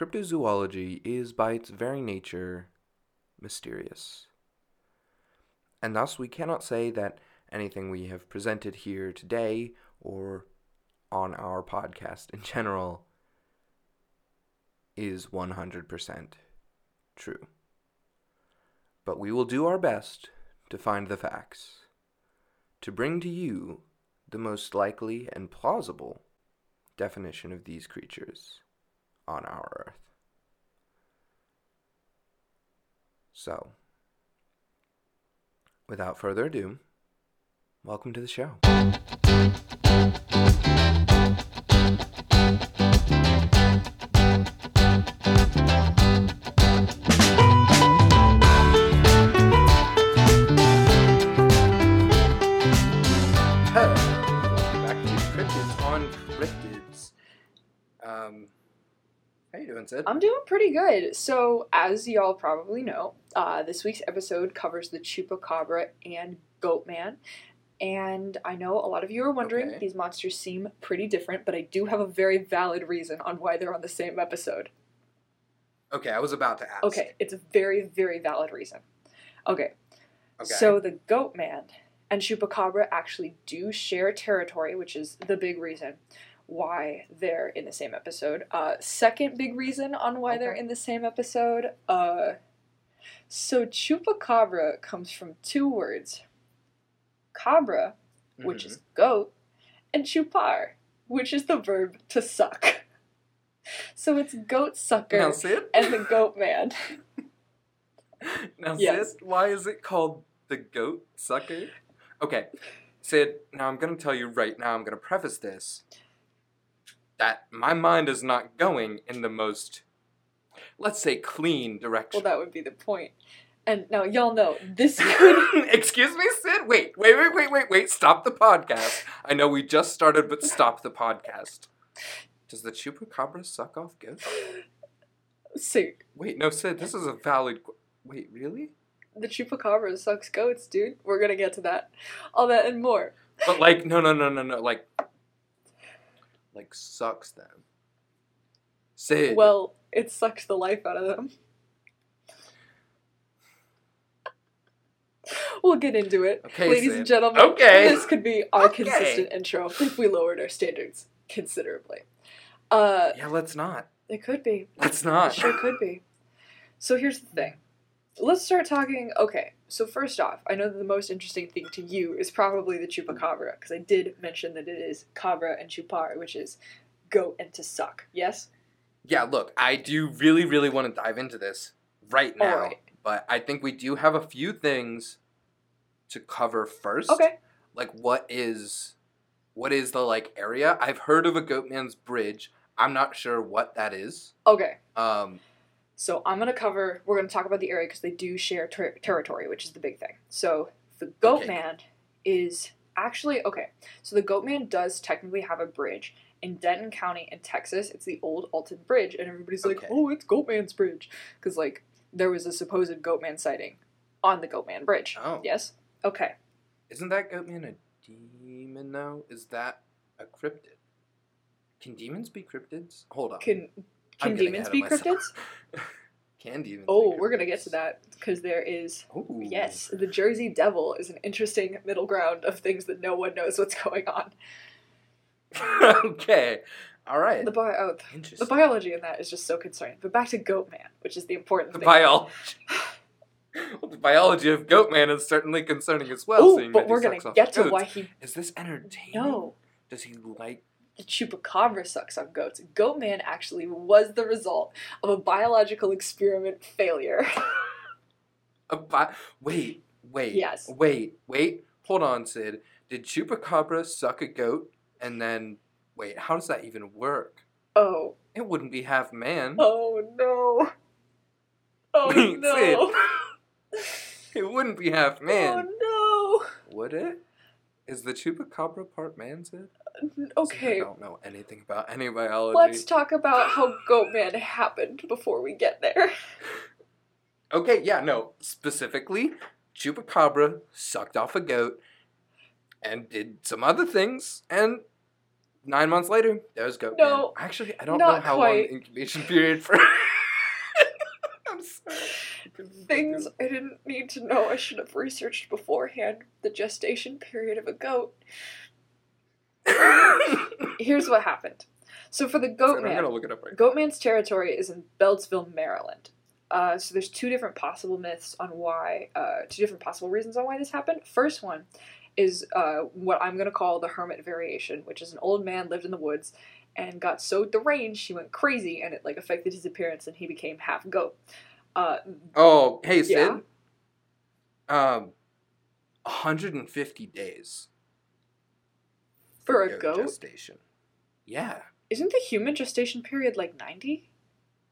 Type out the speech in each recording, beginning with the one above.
cryptozoology is by its very nature mysterious. And thus, we cannot say that anything we have presented here today or on our podcast in general is 100% true. But we will do our best to find the facts, to bring to you the most likely and plausible definition of these creatures on our Earth. So, without further ado, welcome to the show. Sid? I'm doing pretty good. So, as y'all probably know, uh, this week's episode covers the Chupacabra and Goatman. And I know a lot of you are wondering, Okay. these monsters seem pretty different, but I do have a very valid reason on why they're on the same episode. Okay, I was about to ask. Okay, it's a very, very valid reason. Okay, Okay. so the Goatman and Chupacabra actually do share territory, which is the big reason why they're in the same episode. Uh, second big reason on why they're in the same episode. Uh, so Chupacabra comes from two words: cabra, which Mhm. is goat, and chupar, which is the verb to suck. So it's goat sucker and the goat man. now, Yes. Sid, why is it called the goat sucker? Okay, Sid. Now I'm gonna tell you right now. I'm gonna preface this that my mind is not going in the most, let's say, clean direction. Well, that would be the point. And now y'all know this could Excuse me, Sid. Wait, wait, wait, wait, wait, wait. Stop the podcast. I know we just started, but stop the podcast. Does the chupacabra suck off goats? Sid. Wait, no, Sid. This is a valid. qu- Wait, really? the chupacabra sucks goats, dude. We're gonna get to that, all that and more. But like, no, no, no, no, no. Like, like sucks them. Sid. Well, it sucks the life out of them. We'll get into it, Okay, ladies Sid. and gentlemen. Okay. this could be our Okay. consistent intro if we lowered our standards considerably. Uh, Yeah, let's not. it could be. Let's It not. sure could be. So here's the thing. Let's start talking. Okay, so first off, I know that the most interesting thing to you is probably the chupacabra, because I did mention that it is cabra and chupar, which is goat and to suck. Yes? Yeah, look, I do really, really want to dive into this right now, Alright. but I think we do have a few things to cover first. Okay. Like, what is, what is the like area? I've heard of a Goatman's Bridge. I'm not sure what that is. Okay. Um, So I'm gonna cover. We're gonna talk about the area because they do share ter- territory, which is the big thing. So the Okay. Goatman is actually okay. So the Goatman does technically have a bridge in Denton County in Texas. It's the old Alton Bridge, and everybody's like, "Oh, it's Goatman's Bridge," because like there was a supposed Goatman sighting on the Goatman Bridge. oh, Yes. Okay. isn't that Goatman a demon though? Is that a cryptid? Can demons be cryptids? Hold on. Can can demons be cryptids? Can demons? Oh, we're gonna get to that because there is Ooh. Yes, the Jersey Devil is an interesting middle ground of things that no one knows what's going on. okay. All right. The, bi- oh, the biology in that is just so concerning. But back to Goatman, which is the important The thing. biology. well, the biology of Goatman is certainly concerning as well. Ooh, seeing but we're gonna get to why he. Is this entertaining? No, Does he like? The chupacabra sucks on goats. Goatman actually was the result of a biological experiment failure. A bi- wait, wait. Yes. Wait, wait. Hold on, Sid. Did Chupacabra suck a goat and then wait? How does that even work? oh, It wouldn't be half man. oh no. Oh Wait, no. It wouldn't be half man. Oh no. Would it? Is the Chupacabra part man, Sid? no. Okay, I don't know anything about any biology. Let's talk about how Goatman happened before we get there. Okay, yeah, no. Specifically, Chupacabra sucked off a goat and did some other things, and nine months later, there's goat man. No. Actually, I don't know how quite. long the incubation period for. Things I didn't need to know. I should have researched beforehand the gestation period of a goat. Here's what happened. So for the goat man, gonna look it up right. Goatman's territory is in Beltsville, Maryland. Uh, so there's two different possible myths on why, uh, two different possible reasons on why this happened. First one is uh, what I'm gonna call the hermit variation, which is an old man lived in the woods and got so deranged he went crazy and it like affected his appearance and he became half goat. Uh, Oh, hey Sid. Yeah? Um, 150 days For a goat? gestation. Yeah. isn't the human gestation period like 90?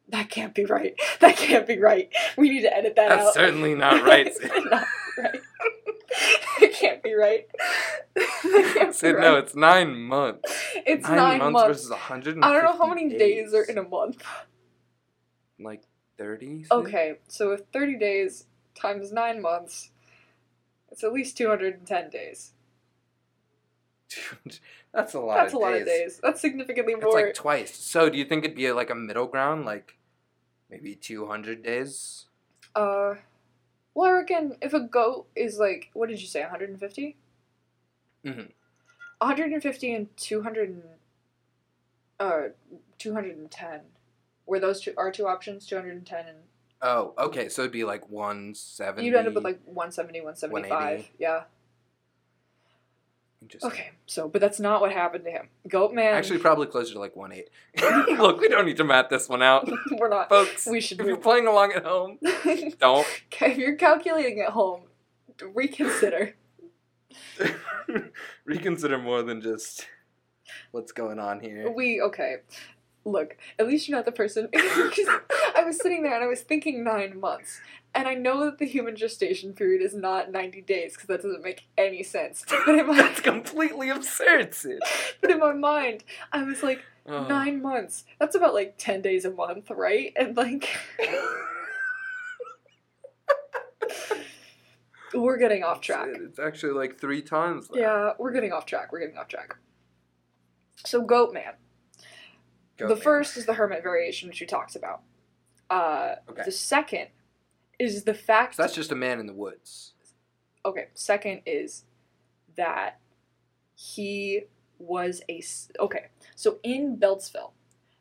That can't be right. That can't be right. We need to edit that That's out. That's certainly not right, not right. it can't be right. Can't be Sid, right. no, it's nine months. It's nine, nine, months, months. versus 150 I don't know how many days. are in a month. Like 30? Sid? Okay, so if 30 days times 9 months, it's at least 210 days. That's a lot That's of a lot of days. That's significantly more. It's like twice. So do you think it'd be like a middle ground? Like maybe 200 days? uh, well, I reckon if a goat is like, what did you say, 150? Mhm. 150 and 200 and, uh, 210. Were those two, our two options, 210 and Oh, okay. So it'd be like 170. You'd end up with like 170, 175. 180. Yeah. Interesting. Okay, so, but that's not what happened to him. Goat Man. Actually, probably closer to like 1.8. Look, we don't need to math this one out. we're not. Folks, We should if you're playing along at home, don't. okay, if you're calculating at home, reconsider. Reconsider more than just what's going on here. We, okay. Look, at least you're not the person. I was sitting there and I was thinking nine months. And I know that the human gestation period is not 90 days because that doesn't make any sense. But in my, That's completely absurd, Sid. but in my mind, I was like, Oh. nine months. That's about like 10 days a month, right? And like, we're getting off track. It's actually like three times. That. Yeah, we're getting off track. We're getting off track. So, Goat Man. Go, the first is the Hermit variation, which we talked about. Uh, Okay. The second is the fact. So that's just a man in the woods. okay. Second is that he was a Okay. So in Beltsville,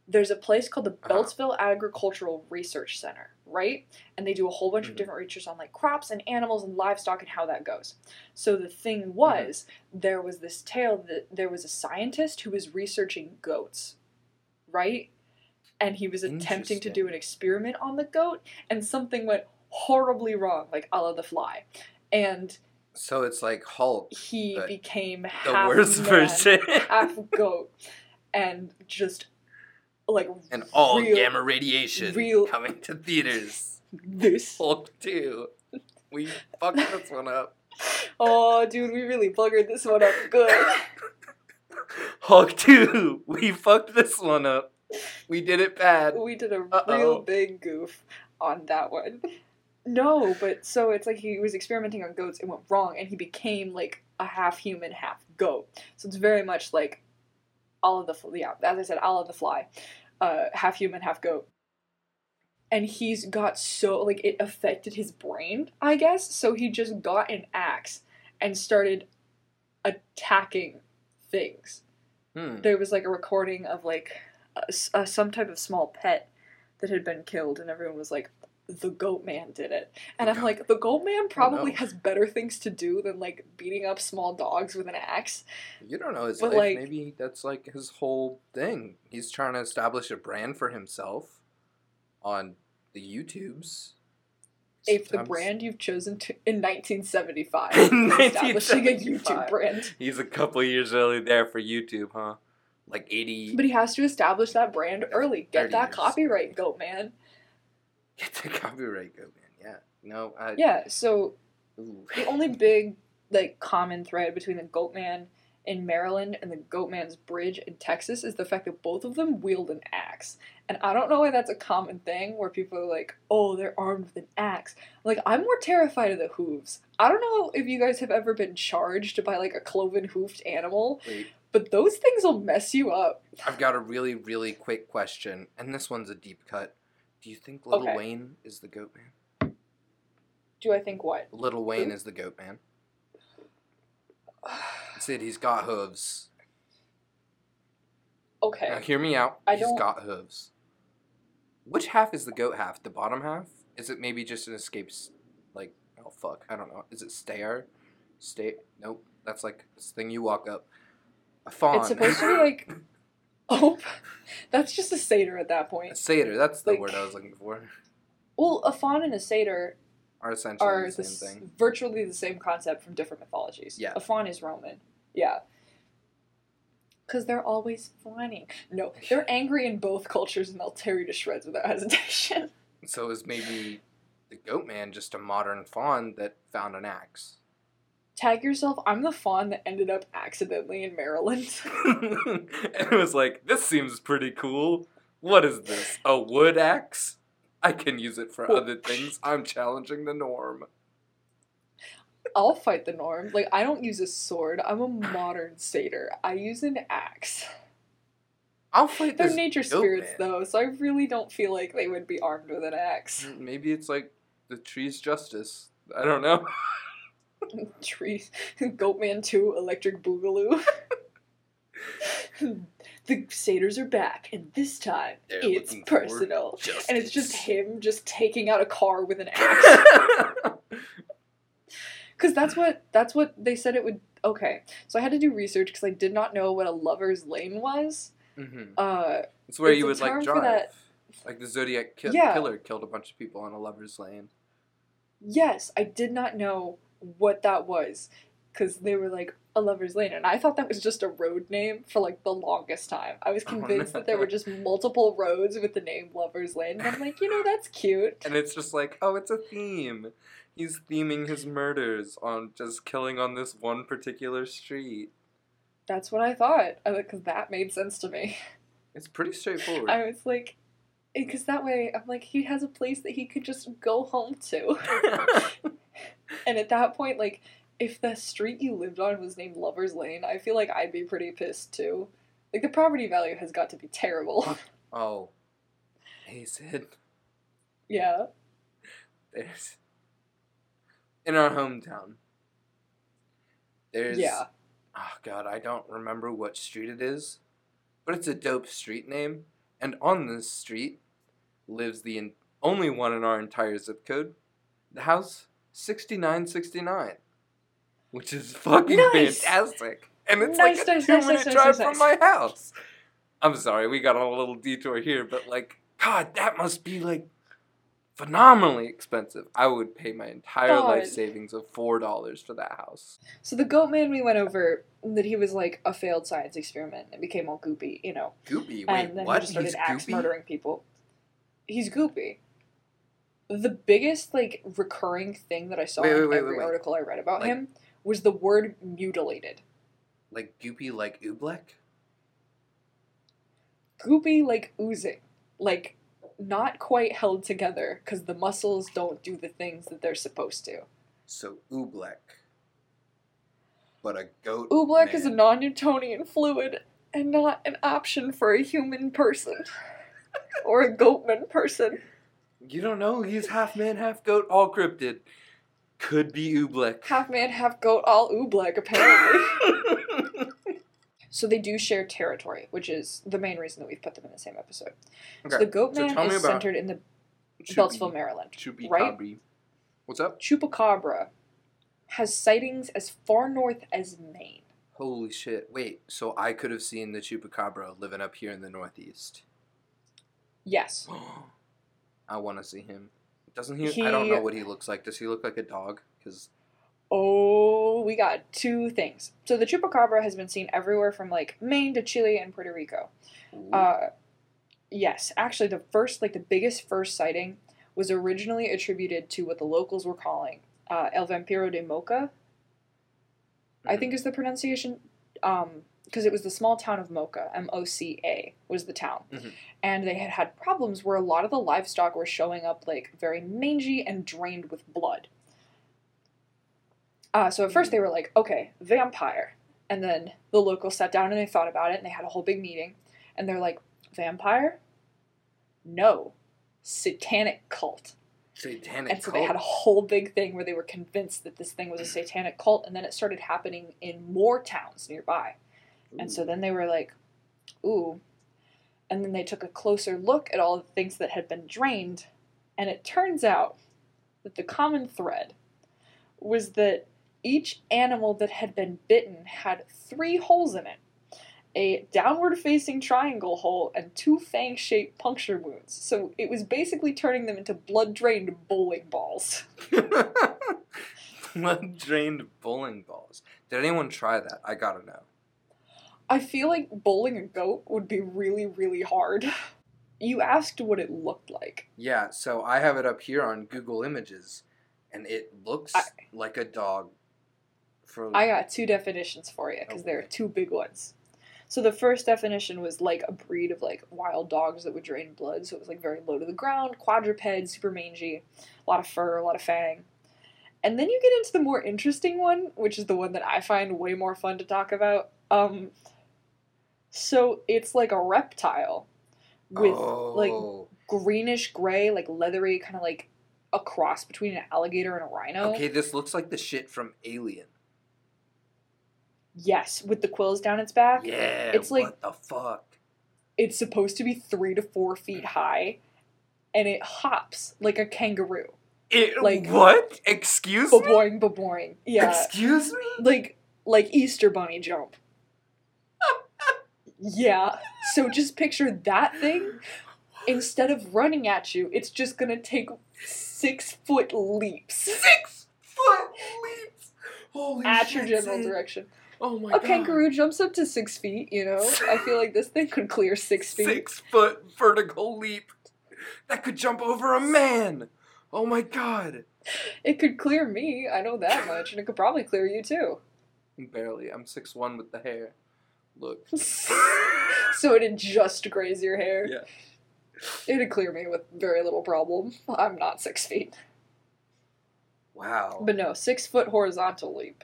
there's a place called the Uh-huh. Beltsville Agricultural Research Center, right? And they do a whole bunch Mhm. of different research on like crops and animals and livestock and how that goes. So the Mm-hmm. thing was, there was this tale that there was a scientist who was researching goats, right? And he was attempting to do an experiment on the goat, and something went horribly wrong, like a la the fly. And So it's like Hulk, he became the half worst man, version. half goat, and just like and all real, gamma radiation real- coming to theaters. this. Hulk 2. We fucked this one up. Oh, dude, we really buggered this one up good. Hulk 2. We fucked this one up. We did it bad. we did a Uh-oh. real big goof on that one. No, but so it's like he was experimenting on goats, it went wrong, and he became like a half human, half goat. So it's very much like all of the Fl- yeah, as I said, all of the fly, uh, half human, half goat. And he's got so like it affected his brain, I guess. So he just got an axe and started attacking things Hmm. there was like a recording of like a a some type of small pet that had been killed, and everyone was like, "The goat man did it," and I'm like, "The goat man probably no. has better things to do than like beating up small dogs with an axe." You don't know his But, life. like- Maybe that's like his whole thing. He's trying to establish a brand for himself on the YouTubes. If the Sometimes- brand you've chosen to in 1975, In establishing a YouTube brand, He's a couple years early there for YouTube, huh? Like 80. but he has to establish that brand early. Get that years. copyright, goat man. Get the copyright go, man. Yeah. No, I. Yeah. So Ooh. the only big like common thread between the goat man in Maryland and the Goatman's Bridge in Texas is the fact that both of them wield an axe. And I don't know why that's a common thing where people are like, "Oh, they're armed with an axe." Like I'm more terrified of the hooves. I don't know if you guys have ever been charged by like a cloven hoofed animal, Wait, but those things will mess you up. I've got a really, really quick question, and this one's a deep cut. Do you think Little Okay. Wayne is the goat man? Do I think what? Little Wayne is the goat man. Sid, he's got hooves. Okay. Now hear me out. I He's don't- He's got hooves. Which half is the goat half? The bottom half? Is it maybe just an escape? s- Like oh fuck, I don't know. Is it stair? Stay? Nope. That's like this thing you walk up. A faun. It's supposed to be like. Oh, that's just a satyr at that a point. satyr. That's the like- word I was looking for. Well, a faun and a satyr Are essentially are the the same s- thing. virtually the same concept from different mythologies. Yeah. A faun is Roman. Yeah. Because they're always fawning. No, they're angry in both cultures and they'll tear you to shreds without hesitation. So is maybe the goat man just a modern faun that found an axe? Tag yourself, I'm the faun that ended up accidentally in Maryland. and it was like, this seems pretty cool. What is this? A wood axe? I can use it for other things. I'm challenging the norm. I'll fight the norm. Like, I don't use a sword. I'm a modern satyr. I use an axe. I'll fight They're nature spirits, man. though, so I really don't feel like they would be armed with an axe. Mm, maybe it's like the tree's justice. I don't know. Trees. Goatman 2, Electric Boogaloo. the satyrs are back, and this time They're it's personal. And it's just him just taking out a car with an axe. Because that's what that's what they said it would. Okay, so I had to do research because I did not know what a lover's lane was. hmm Uh, It's where It's you would like drive. that- Like the Zodiac ki- Yeah. killer killed a bunch of people on a lover's lane. yes, I did not know what that was because they were like a lover's lane, and I thought that was just a road name for like the longest time. I was Oh, convinced no. that there were just multiple roads with the name Lover's Lane, and I'm like, you know, that's cute. And it's just like, oh, it's a theme. He's theming his murders on just killing on this one particular street. That's what I thought because that made sense to me. It's pretty straightforward. I was like, eh, because that way I'm like, he has a place that he could just go home to. And at that point, like, if the street you lived on was named Lover's Lane, I feel like I'd be pretty pissed too. Like, the property value has got to be terrible. oh. Hey, Sid. yeah. There's. In our hometown. There's. Yeah. Oh, God, I don't remember what street it is. But it's a dope street name. And on this street lives the in- only one in our entire zip code. The house 6969. Which is fucking Nice. fantastic. And it's Nice, like a nice, two minute drive from my house. I'm sorry, we got on a little detour here, but like, God, that must be like phenomenally expensive. I would pay my entire life savings of four dollars for that house. So the goat man we went over, that he was like a failed science experiment and became all goopy, you know. Goopy, wait, and then what? he just started He's axe goopy? murdering people. He's goopy. The biggest like recurring thing that I saw Wait, wait, in every article I read about Like- him was the word mutilated. Like goopy, like oobleck. Goopy like oozing. Like not quite held together because the muscles don't do the things that they're supposed to. So oobleck, but a goat. Oobleck is a non-Newtonian fluid and not an option for a human person or a goatman person. You don't know. He's half man, half goat, all cryptid. Could be oobleck. Half man, half goat, all oobleck apparently. So they do share territory, which is the main reason that we've put them in the same episode. So Okay, the goat so man me is centered in the Chupi- Beltsville, Maryland. Chupi right? What's up? Chupacabra has sightings as far north as Maine. Holy shit. Wait, so I could have seen the chupacabra living up here in the Northeast. Yes. I want to see him. Doesn't he, I don't know what he looks like. Does he look like a dog? Because Oh, we got two things. So the chupacabra has been seen everywhere from like Maine to Chile and Puerto Rico. Uh, yes, actually, the first, like the biggest first sighting was originally attributed to what the locals were calling uh, El Vampiro de Mocha. I think is the pronunciation, Um, because it was the small town of Mocha. M O C A was the town, Mhm. and they had had problems where a lot of the livestock were showing up like very mangy and drained with blood. Uh, so at first they were like, okay, vampire. And then the locals sat down and they thought about it and they had a whole big meeting. And they're like, vampire? No. Satanic cult. Satanic And so cult. they had a whole big thing where they were convinced that this thing was a satanic cult, and then it started happening in more towns nearby. And so then they were like, ooh. And then they took a closer look at all the things that had been drained, and it turns out that the common thread was that each animal that had been bitten had three holes in it a downward facing triangle hole and two fang shaped puncture wounds. So it was basically turning them into blood drained bowling balls. Blood drained bowling balls. Did anyone try that? I gotta know. I feel like bowling a goat would be really, really hard. You asked what it looked like. Yeah, so I have it up here on Google Images, and it looks I- like a dog. For I got two definitions for you because Oh, there are two big ones. So the first definition was like a breed of like wild dogs that would drain blood. So it was like very low to the ground, quadruped, super mangy, a lot of fur, a lot of fang. And then you get into the more interesting one, which is the one that I find way more fun to talk about. Um, so it's like a reptile with like oh. greenish gray, like leathery, kind of like a cross between an alligator and a rhino. Okay, this looks like the shit from Alien. Yes, with the quills down its back. Yeah, It's like- what the fuck? It's supposed to be three to four feet high, and it hops like a kangaroo. It, like- what? Excuse me? Baboing, baboing. Yeah, Excuse me? like like Easter bunny jump. yeah. So just picture that thing. Instead of running at you, it's just gonna take six foot leaps Six foot leaps. Holy at shit, your general direction. Oh my A god. A kangaroo jumps up to six feet. You know, I feel like this thing could clear six feet. Six foot vertical leap. That could jump over a man. Oh my god. It could clear me. I know that much, and it could probably clear you too. Barely. I'm six one with the hair. Look. so it'd just graze your hair. Yeah. It'd clear me with very little problem. I'm not six feet. Wow. But no, six foot horizontal leap.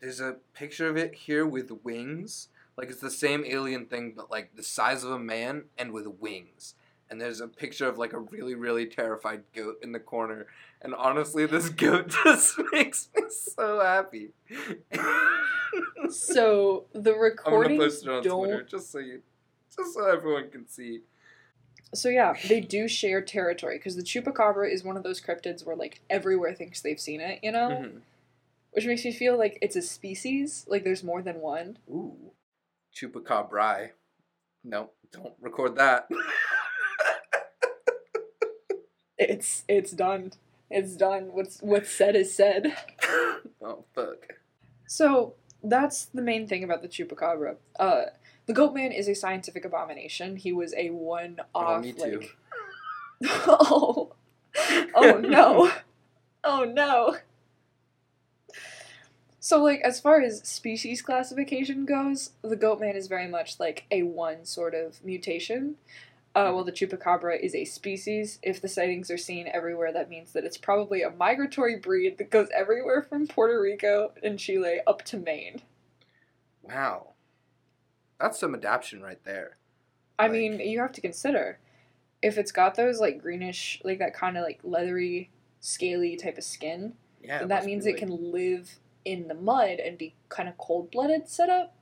There's a picture of it here with wings. Like it's the same alien thing, but like the size of a man and with wings. And there's a picture of like a really, really terrified goat in the corner. And honestly, this goat just makes me so happy. So the I'm gonna post it on don't. Twitter just so you, just so everyone can see. So yeah, they do share territory because the chupacabra is one of those cryptids where like everywhere thinks they've seen it, you know, Mhm. Which makes me feel like it's a species. Like there's more than one. Ooh, chupacabra. No, don't record that. It's it's done. It's done. What's what's said is said. oh fuck. So that's the main thing about the chupacabra. Uh, the Goatman is a scientific abomination. He was a one-off. Oh, me too. Like... oh, oh no, oh no. So, like, as far as species classification goes, the Goatman is very much like a one sort of mutation. Uh, while the chupacabra is a species. If the sightings are seen everywhere, that means that it's probably a migratory breed that goes everywhere from Puerto Rico and Chile up to Maine. Wow. That's some adaptation right there. I Like- mean, you have to consider if it's got those like greenish, like that kind of like leathery, scaly type of skin, Yeah. then that means it like- can live in the mud and be kind of cold blooded setup.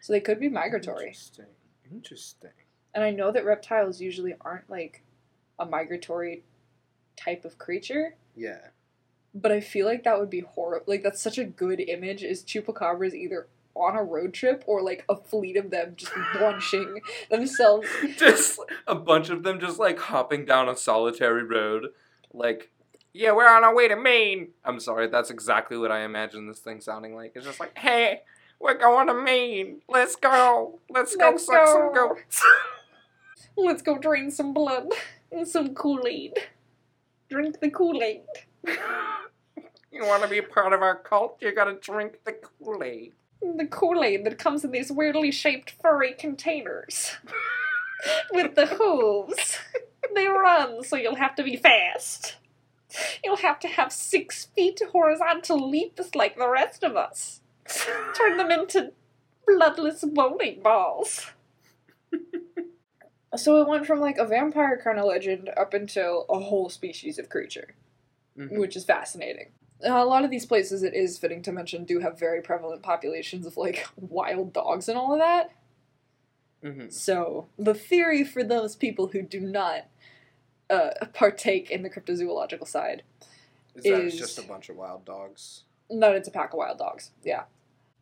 So they could be migratory. Interesting. Interesting. And I know that reptiles usually aren't like a migratory type of creature, Yeah. but I feel like that would be horrible. Like that's such a good image is chupacabras either on a road trip or like a fleet of them just launching themselves just a bunch of them just like hopping down a solitary road. Like, yeah, we're on our way to Maine. I'm sorry, that's exactly what I imagine this thing sounding like. It's just like, hey, we're going to Maine. Let's go. Let's go Let's suck some go." goats. Let's go drain some blood and some Kool Aid. Drink the Kool Aid. you want to be part of our cult? You gotta drink the Kool Aid. The Kool Aid that comes in these weirdly shaped furry containers with the hooves. They run, so you'll have to be fast. You'll have to have six feet horizontal leaps like the rest of us. Turn them into bloodless bowling balls. so it went from like a vampire kind of legend up until a whole species of creature, Mhm. which is fascinating. Uh, a lot of these places, it is fitting to mention, do have very prevalent populations of like wild dogs and all of that. Mhm. So the theory for those people who do not uh, partake in the cryptozoological side, Is that is- just a bunch of wild dogs? that it's a pack of wild dogs. Yeah.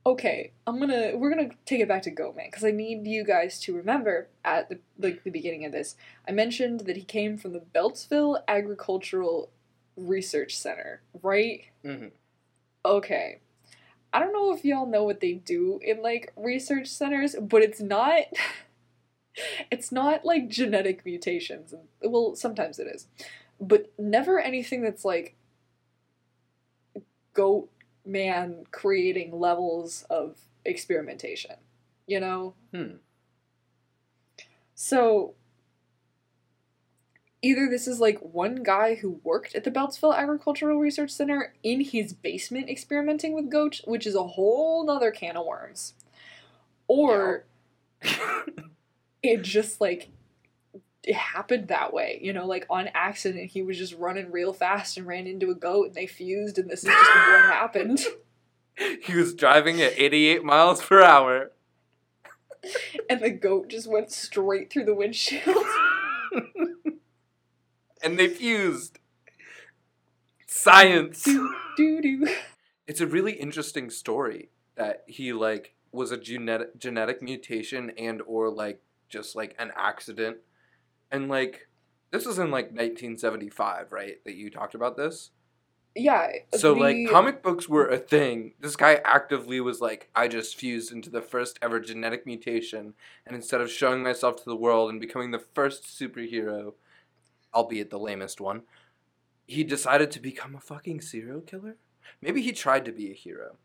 Okay, I'm gonna we're gonna take it back to Goatman because I need you guys to remember at the like the beginning of this, I mentioned that he came from the Beltsville Agricultural Research Center, right? Mhm. Okay. I don't know if y'all know what they do in like research centers, but it's not it's not like genetic mutations. Well, sometimes it is. But never anything that's like goat man creating levels of experimentation. You know? Hmm. So either this is like one guy who worked at the Beltsville Agricultural Research Center in his basement experimenting with goats, which is a whole nother can of worms. Or it just like it happened that way, you know, like on accident he was just running real fast and ran into a goat and they fused and this is just what happened. he was driving at 88 miles per hour. And the goat just went straight through the windshield. and they fused. Science. doo doo doo. It's a really interesting story that he like was a genetic genetic mutation and or like just like an accident. And like this was in like 1975, right? That you talked about this. Yeah. So the- like comic books were a thing. This guy actively was like, I just fused into the first ever genetic mutation, and instead of showing myself to the world and becoming the first superhero, albeit the lamest one, he decided to become a fucking serial killer. Maybe he tried to be a hero.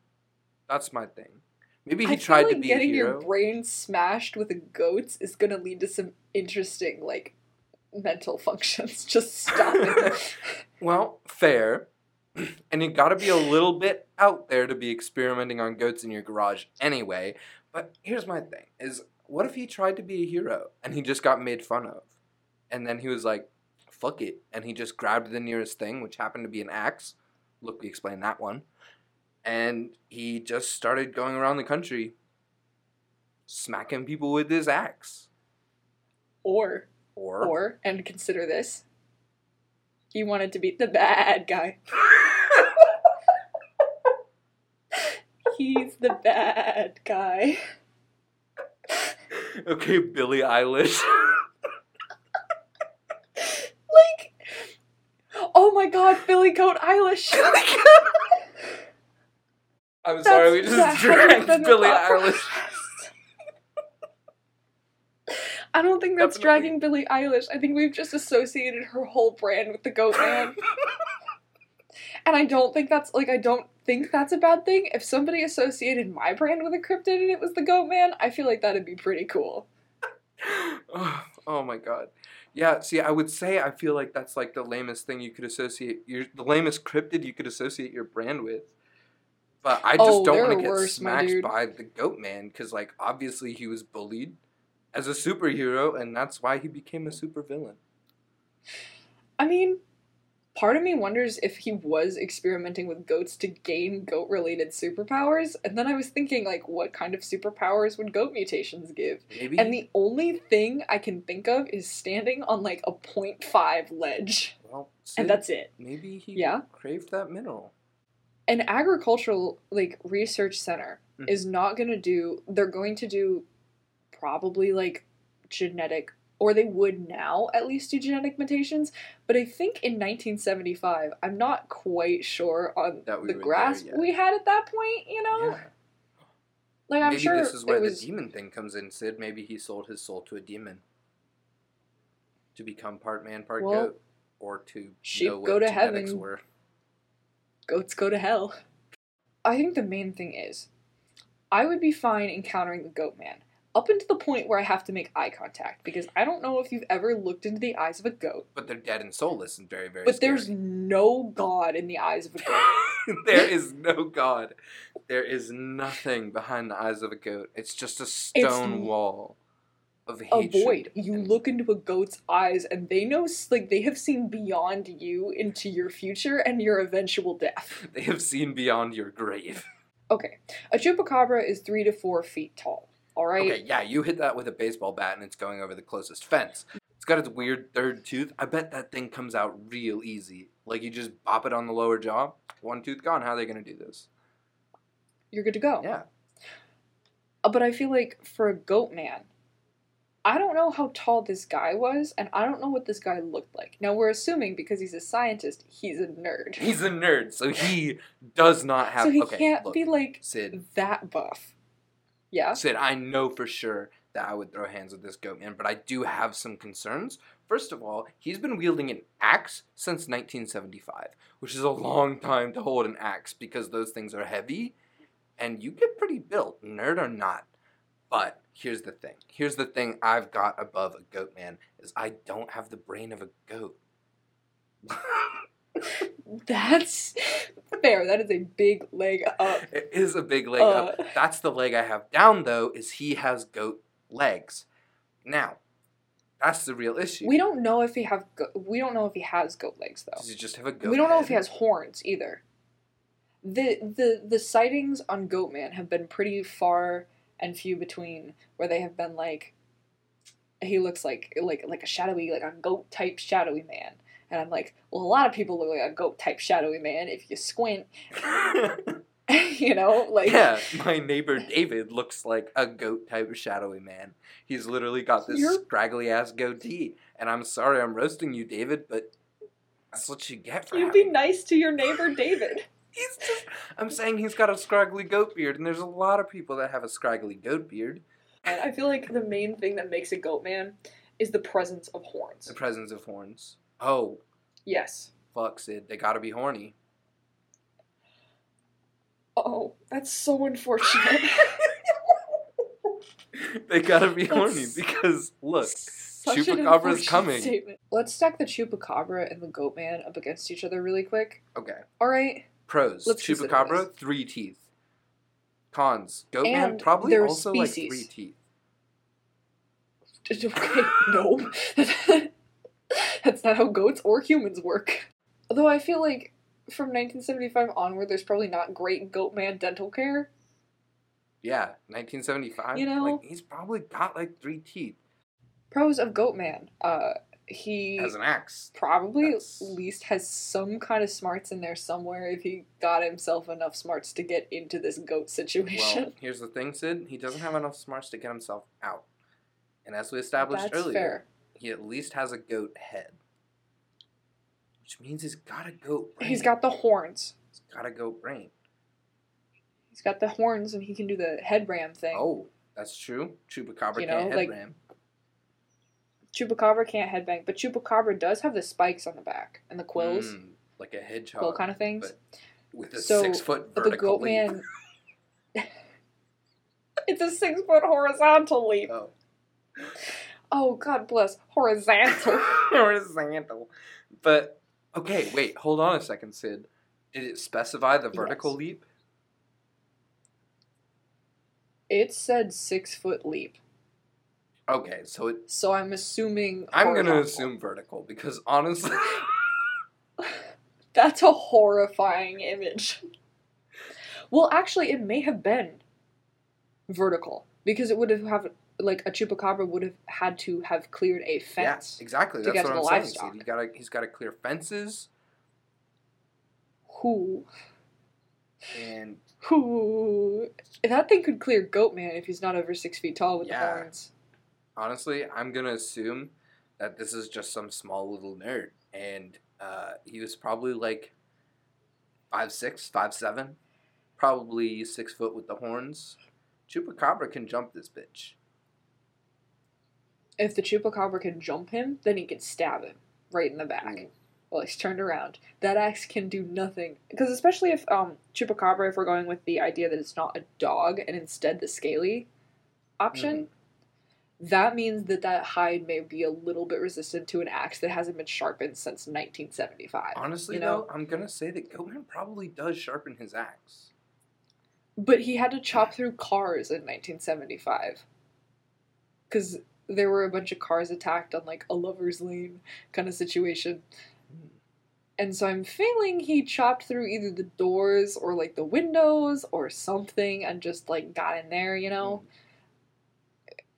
That's my thing. Maybe he I tried like to be a getting hero. your brain smashed with a goat's is gonna lead to some interesting like mental functions. Just stop it. Well, fair. And you gotta be a little bit out there to be experimenting on goats in your garage anyway. But here's my thing is what if he tried to be a hero and he just got made fun of? And then he was like, fuck it. And he just grabbed the nearest thing, which happened to be an axe. Look, we explained that one. And he just started going around the country smacking people with his axe. or Or, or and consider this. He wanted to be the bad guy. He's the bad guy. okay, Billie Eilish. Like Oh my god, Billy Goat Eilish. I'm sorry, we just dragged Billie Eilish. I don't think that's dragging Billie Eilish. I think we've just associated her whole brand with the Goat Man. and I don't think that's like I don't think that's a bad thing. If somebody associated my brand with a cryptid and it was the Goat Man, I feel like that'd be pretty cool. oh, oh my god. Yeah, see, I would say I feel like that's like the lamest thing you could associate your the lamest cryptid you could associate your brand with. But I just Oh, don't want to get worse, smacked by the goat man because like obviously he was bullied as a superhero and that's why he became a supervillain. I mean, part of me wonders if he was experimenting with goats to gain goat related superpowers, and then I was thinking like what kind of superpowers would goat mutations give? Maybe And the only thing I can think of is standing on like a 0.5 ledge. well, And that's it. maybe he Yeah. craved that mineral. An agricultural like research center Mhm. is not going to do they're going to do probably like genetic or they would now at least do genetic mutations, but I think in 1975, I'm not quite sure on the grasp we had at that point, you know? Yeah. Like I'm Maybe sure this is where it was the demon thing comes in, Sid. Maybe he sold his soul to a demon to become part man, part Well, goat, or to sheep go to heaven. were. Goats go to hell. I think the main thing is, I would be fine encountering the goat man up until the point where I have to make eye contact because I don't know if you've ever looked into the eyes of a goat, But they're dead and soulless and very, very. but there's no god in the eyes of a goat. there is no god. There is nothing behind the eyes of a goat. It's just a stone l- wall of a hatred. void. You look into a goat's eyes, and they know, like, they have seen beyond you into your future and your eventual death. They have seen beyond your grave. Okay, a chupacabra is three to four feet tall. All right. Okay, yeah, you hit that with a baseball bat and it's going over the closest fence. It's got its weird third tooth. I bet that thing comes out real easy. Like you just bop it on the lower jaw, one tooth gone. How are they gonna do this? You're good to go. Yeah. Uh, But I feel like for a goat man, I don't know how tall this guy was, and I don't know what this guy looked like. Now we're assuming because he's a scientist, he's a nerd. He's a nerd, so he does not have. so he okay, can't look, be like Sid. that buff. Yeah. Sid, I know for sure that I would throw hands with this goat man, but I do have some concerns. First of all, he's been wielding an axe since 1975, which is a long time to hold an axe because those things are heavy and you get pretty built, nerd or not. But here's the thing. Here's the thing I've got above a goat man is I don't have the brain of a goat. That's fair. That is a big leg up. it is a big leg up. Uh, That's the leg I have down though, is he has goat legs. Now, that's the real issue. we don't know if he have. Go- we don't know if he has goat legs though. Does he just have a goat? we don't know if he has horns either. The the the sightings on Goatman have been pretty far and few between, where they have been like, he looks like like like a shadowy like a goat type shadowy man, and I'm like, well, a lot of people look like a goat type shadowy man if you squint, you know, like yeah, my neighbor David looks like a goat type shadowy man. He's literally got this You're- scraggly ass goatee. And I'm sorry I'm roasting you, David, but that's what you get for you be nice to your neighbor David. He's just I'm saying he's got a scraggly goat beard, and there's a lot of people that have a scraggly goat beard. And I feel like the main thing that makes a goat man is the presence of horns. The presence of horns. Oh, Yes. fuck Sid, they gotta be horny. Oh, that's so unfortunate. they gotta be horny because look, Chupacabra's coming. statement. Let's stack the Chupacabra and the Goatman up against each other really quick. okay. All right. Pros: Let's Chupacabra, three teeth. Cons: Goatman, probably also like three teeth. Okay, no. That's not how goats or humans work. Although I feel like from 1975 onward, there's probably not great Goatman dental care. Yeah, 1975. You know? like he's probably got like three teeth Pros of Goatman. Uh, he as an axe. probably That's- at least has some kind of smarts in there somewhere if he got himself enough smarts to get into this goat situation. Well, here's the thing, Sid. He doesn't have enough smarts to get himself out. And as we established That's earlier, fair. he at least has a goat head, which means he's got a goat brain. He's got the horns. He's got a goat brain. He's got the horns, and he can do the head ram thing. Oh, that's true. Chupacabra You can't know, like- headram. Chupacabra can't headbang, but Chupacabra does have the spikes on the back and the quills, Mm, like a hedgehog. quill kind of things. with a So, six foot But the vertical goat leap. man. it's a six foot horizontal leap. Oh. Oh, God bless. Horizontal. horizontal. But okay, wait, hold on a second, Sid. Did it specify the vertical Yes. leap? it said six foot leap. Okay, so it, So I'm assuming. I'm gonna horizontal. assume vertical because honestly, That's a horrifying image. Well, actually, it may have been vertical because it would have have like a chupacabra would have had to have cleared a yeah, fence. exactly. to That's what to I'm saying. He got he's got to clear fences Who, and who? That thing could clear goat man if he's not over six feet tall with Yeah. the horns. Honestly, I'm gonna assume that this is just some small little nerd, and uh, he was probably like five six, five seven, probably six foot with the horns. Chupacabra can jump this bitch. If the chupacabra can jump him, then he can stab him right in the back. Ooh. While he's turned around, that axe can do nothing. Because especially if um chupacabra, if we're going with the idea that it's not a dog and instead the scaly option, that means that that hide may be a little bit resistant to an axe that hasn't been sharpened since 1975. Honestly, you know? though, I'm gonna say that Goatman probably does sharpen his axe. But he had to chop through cars in 1975. Because there were a bunch of cars attacked on like a lover's lane kind of situation. And so I'm feeling he chopped through either the doors or like the windows or something and just like got in there, you know? Mm.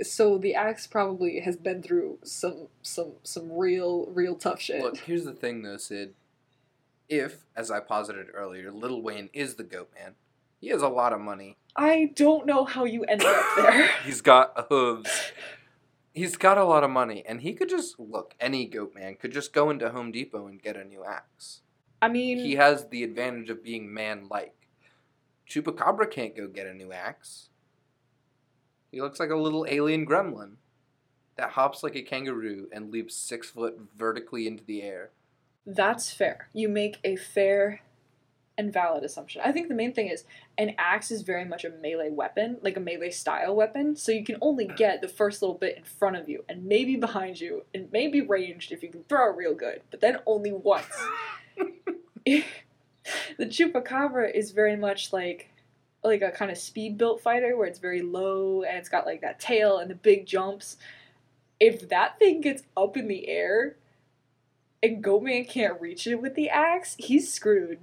So the axe probably has been through some some some real real tough shit. Look, here's the thing though, Sid. If, as I posited earlier, Lil Wayne is the goat man, he has a lot of money. I don't know how you ended up there. He's got hooves. He's got a lot of money, and he could just look. Any goat man could just go into Home Depot and get a new axe. I mean, He has the advantage of being man-like. Chupacabra can't go get a new axe. He looks like a little alien gremlin that hops like a kangaroo and leaps six foot vertically into the air. That's fair. You make a fair and valid assumption. I think the main thing is an axe is very much a melee weapon, like a melee style weapon, so you can only get the first little bit in front of you and maybe behind you and maybe ranged if you can throw it real good, but then only once. the chupacabra is very much like like a kind of speed built fighter where it's very low and it's got like that tail and the big jumps. If that thing gets up in the air and Goatman can't reach it with the axe, he's screwed.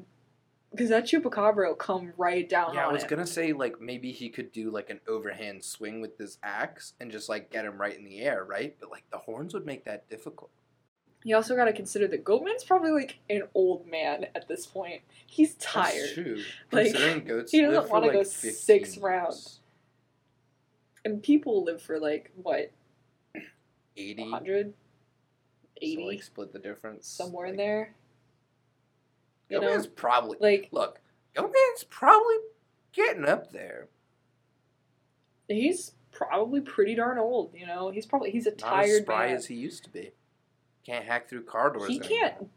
Because that chupacabra will come right down Yeah, I was him. gonna say like maybe he could do like an overhand swing with this axe and just like get him right in the air, right? But like the horns would make that difficult. You also got to consider that Goatman's probably like an old man at this point. He's tired. That's true. Like, Considering goats he doesn't for wanna like go six rounds. And people live for like, what, 80 100? 80? So like split the difference somewhere in there. You know? Goatman's probably Like, look. Goatman's probably getting up there. he's probably pretty darn old, you know? He's probably, he's a Not as tired spry man. as he used to be. Can't hack through car doors. He can't.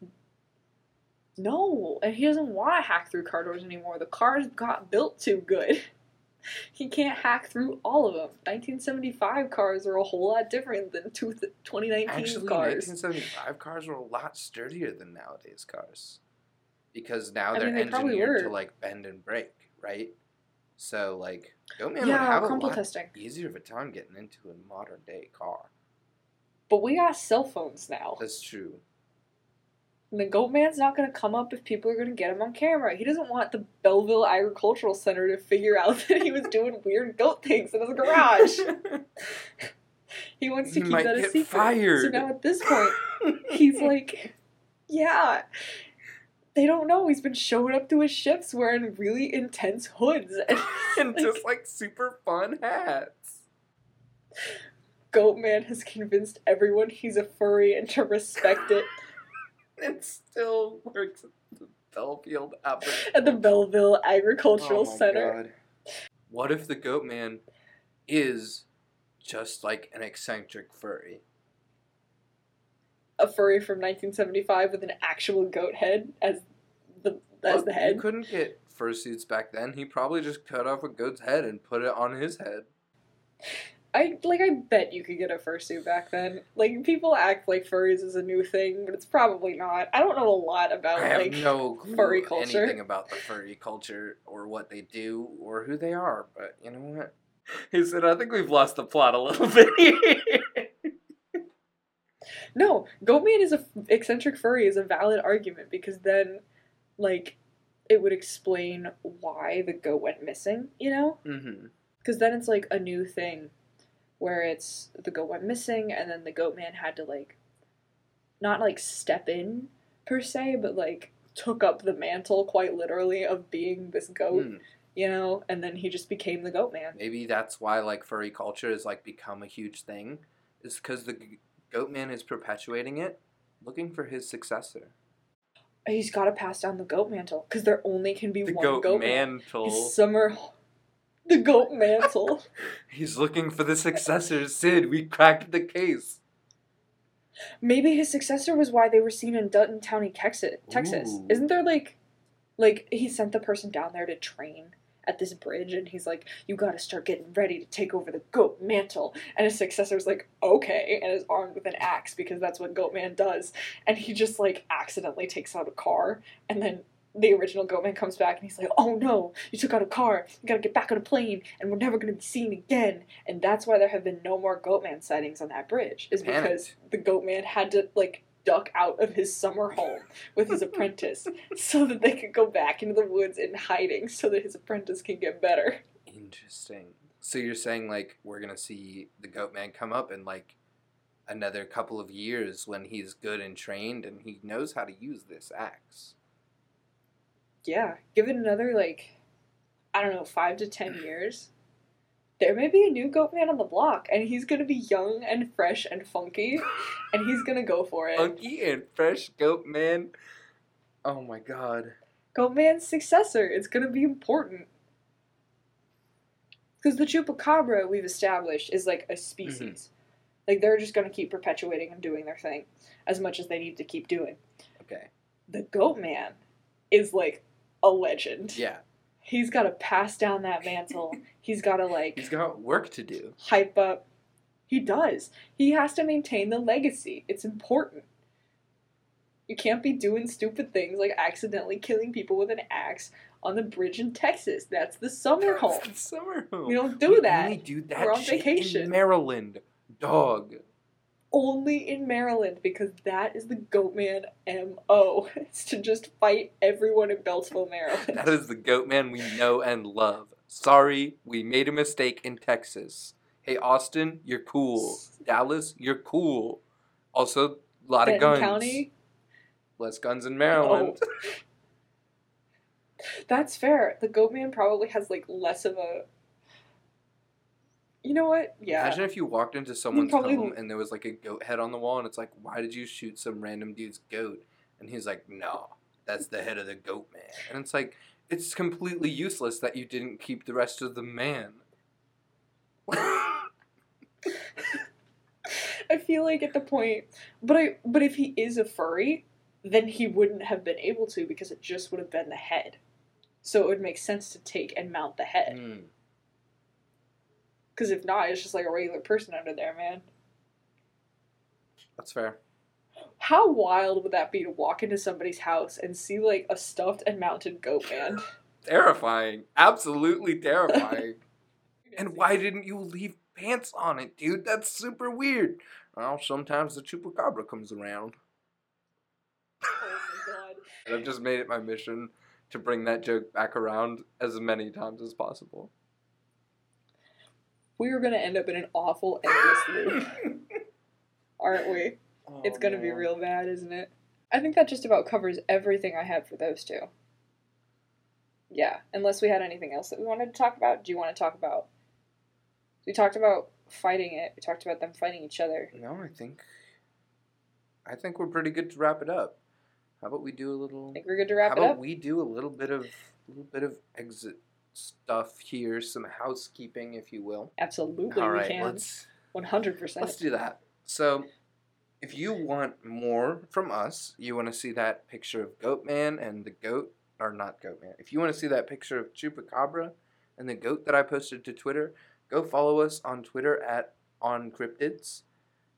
No, and he doesn't want to hack through car doors anymore. The cars got built too good. He can't hack through all of them. 1975 cars are a whole lot different than two 2019 Actually, cars. 1975 cars were a lot sturdier than nowadays cars, because now I they're mean, they engineered to like bend and break, right? So like, would yeah, have a lot testing. easier of a time getting into a modern day car. But we got cell phones now. That's true. And the goat man's not going to come up if people are going to get him on camera. He doesn't want the Beltsville Agricultural Center to figure out that he was doing weird goat things in his garage. he wants to keep might that a secret. So now at this point, he's like, yeah. They don't know. He's been showing up to his shifts wearing really intense hoods. And and just like super fun hats. Goat Man has convinced everyone he's a furry and to respect it It still works at the Belfield Apple. at the Beltsville Agricultural Oh my Center. God. What if the goat man is just like an eccentric furry? A furry from 1975 with an actual goat head as the as Look, the You head. couldn't get fursuits back then. He probably just cut off a goat's head and put it on his head. I like. I bet you could get a fursuit back then. Like people act like furries is a new thing, but it's probably not. I don't know a lot about I have like no clue furry culture. anything about the furry culture or what they do or who they are, but you know what? He said, I think we've lost the plot a little bit No, Goatman is a eccentric furry is a valid argument because then, like, it would explain why the goat went missing. You know, mm-hmm. because then it's like a new thing, where it's the goat went missing and then the goat man had to like, not like step in per se, but like took up the mantle quite literally of being this goat. Hmm. You know, and then he just became the goat man. Maybe that's why like furry culture has like become a huge thing, is because the goat man is perpetuating it, looking for his successor. He's got to pass down the goat mantle because there only can be The one goat, goat, man. mantle. His summer, the goat mantle. He's looking for the successor. Sid, we cracked the case. Maybe his successor was why they were seen in Denton County, Texas. Texas. Ooh. Isn't there like, like he sent the person down there to train at this bridge, and he's like, "You got to start getting ready to take over the goat mantle." And his successor's like, "Okay," and is armed with an axe because that's what Goat Man does. And he just like accidentally takes out a car and then the original Goatman comes back and he's like, "Oh no, you took out a car. You gotta get back on a plane, and we're never gonna be seen again." And that's why there have been no more Goatman sightings on that bridge, is because Panicked. the Goatman had to like duck out of his summer home with his apprentice so that they could go back into the woods in hiding so that his apprentice can get better. Interesting. So you're saying like we're gonna see the goat man come up in like another couple of years when he's good and trained and he knows how to use this axe. Yeah, give it another like I don't know, five to ten years. There may be a new Goatman on the block, and he's gonna be young and fresh and funky, and he's gonna go for it. Funky and fresh goat man. Oh my god. Goatman's successor. It's gonna be important. Because the Chupacabra we've established is like a species. Mm-hmm. Like they're just gonna keep perpetuating and doing their thing as much as they need to keep doing. Okay. The Goatman is like a legend. Yeah. He's gotta pass down that mantle. He's gotta like He's got work to do. hype up. He does. He has to maintain the legacy. It's important. You can't be doing stupid things like accidentally killing people with an axe on the bridge in Texas. That's the summer home. The summer home. We don't do We that. only do that We're on shit vacation. in Maryland. Dog. Only in Maryland because that is the Goatman MO. It's to just fight everyone in Beltsville, Maryland. That is the goat man we know and love. Sorry, we made a mistake in Texas. Hey, Austin, you're cool. Dallas, you're cool. Also, a lot of guns. County. Less guns in Maryland. Oh. That's fair. The Goatman probably has like less of a. You know what? Yeah. Imagine if you walked into someone's probably- home and there was like a goat head on the wall, and it's like, why did you shoot some random dude's goat? And he's like, no, that's the head of the goat man. And it's like, it's completely useless that you didn't keep the rest of the man. I feel like at the point, but I but if he is a furry, then he wouldn't have been able to because it just would have been the head. So it would make sense to take and mount the head. Hmm. Because if not, it's just like a regular person under there, man. That's fair. How wild would that be to walk into somebody's house and see like a stuffed and mounted goat man? Terrifying. Absolutely terrifying. and why didn't you leave pants on it, dude? That's super weird. Well, sometimes the chupacabra comes around. Oh my god. And I've just made it my mission to bring that joke back around as many times as possible. We are gonna end up in an awful endless loop, aren't we? Oh, It's gonna be real bad, isn't it? I think that just about covers everything I had for those two. Yeah, unless we had anything else that we wanted to talk about. Do you want to talk about? We talked about fighting it. We talked about them fighting each other. No, I think I think we're pretty good to wrap it up. How about we do a little I think we're good to wrap it up? How it about up. we do a little bit of a little bit of exit stuff here, some housekeeping, if you will. Absolutely, All we right, can. let's One hundred percent. let's do that. So, if you want more from us, you want to see that picture of Goatman and the goat, or not Goatman. If you want to see that picture of Chupacabra and the goat that I posted to Twitter, go follow us on Twitter at on cryptids.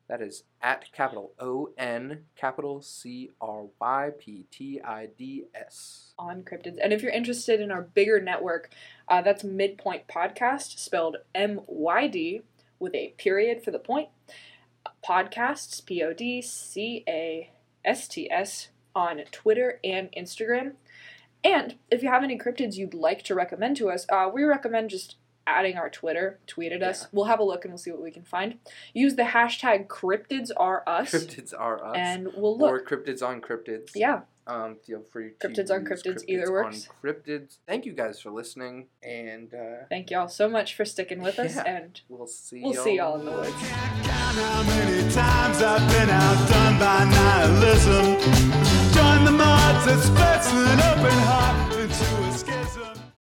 That is at capital O N capital C R Y P T I D S. on cryptids. And if you're interested in our bigger network, uh, that's Midpoint Podcast, spelled M Y D with a period for the point. Podcasts, P O D C A S T S, on Twitter and Instagram. And if you have any cryptids you'd like to recommend to us, uh, we recommend just adding our Twitter, tweet at us. Yeah. We'll have a look and we'll see what we can find. Use the hashtag cryptids are us, Cryptids are us. and we'll look. Or cryptids on cryptids. yeah, Um, feel free to Cryptids on use cryptids, either works. On cryptids. Thank you guys for listening, and uh, thank y'all so much for sticking with us, Yeah. and we'll see. we'll see y'all in the woods. Count how many times I've been outdone by nihilism. Join the mods at Splitsville.